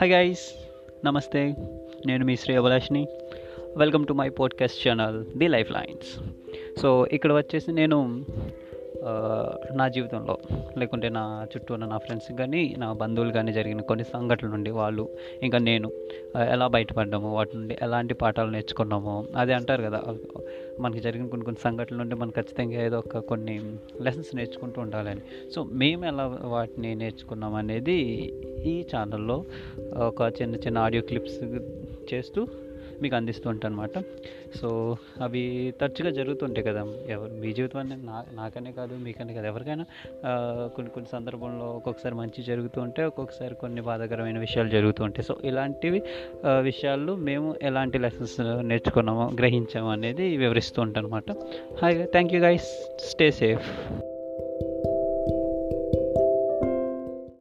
High guys నమస్తే. నేను మీ Shri అభిలాష్ని welcome to my podcast channel the life lines so ఇక్కడ వచ్చేసి నేను నా జీవితంలో లేకుంటే నా చుట్టూ ఉన్న నా ఫ్రెండ్స్ కానీ నా బంధువులు కానీ జరిగిన కొన్ని సంఘటనల నుండి వాళ్ళు ఇంకా నేను ఎలా బయటపడ్డాము వాటి నుండి ఎలాంటి పాఠాలు నేర్చుకున్నాము అది అంటారు కదా మనకి జరిగిన కొన్ని కొన్ని సంఘటనల నుండి మనం ఖచ్చితంగా ఏదో ఒక కొన్ని లెసన్స్ నేర్చుకుంటూ ఉండాలని. సో మేము ఎలా వాటిని నేర్చుకున్నాం అనేది ఈ ఛానల్లో ఒక చిన్న చిన్న ఆడియో క్లిప్స్ చేస్తూ మీకు అందిస్తూ ఉంటాను అనమాట సో అవి తరచుగా జరుగుతుంటాయి కదా. ఎవరు మీ జీవితం అనేది నా నాకనే కాదు మీకనే కాదు. ఎవరికైనా కొన్ని కొన్ని సందర్భంలో ఒక్కొక్కసారి మంచి జరుగుతూ ఉంటే ఒక్కొక్కసారి కొన్ని బాధాకరమైన విషయాలు జరుగుతూ ఉంటాయి. సో ఇలాంటివి విషయాల్లో మేము ఎలాంటి లెసన్స్ నేర్చుకున్నామో గ్రహించాము అనేది వివరిస్తూ ఉంటాను అనమాట hi thank you guys stay safe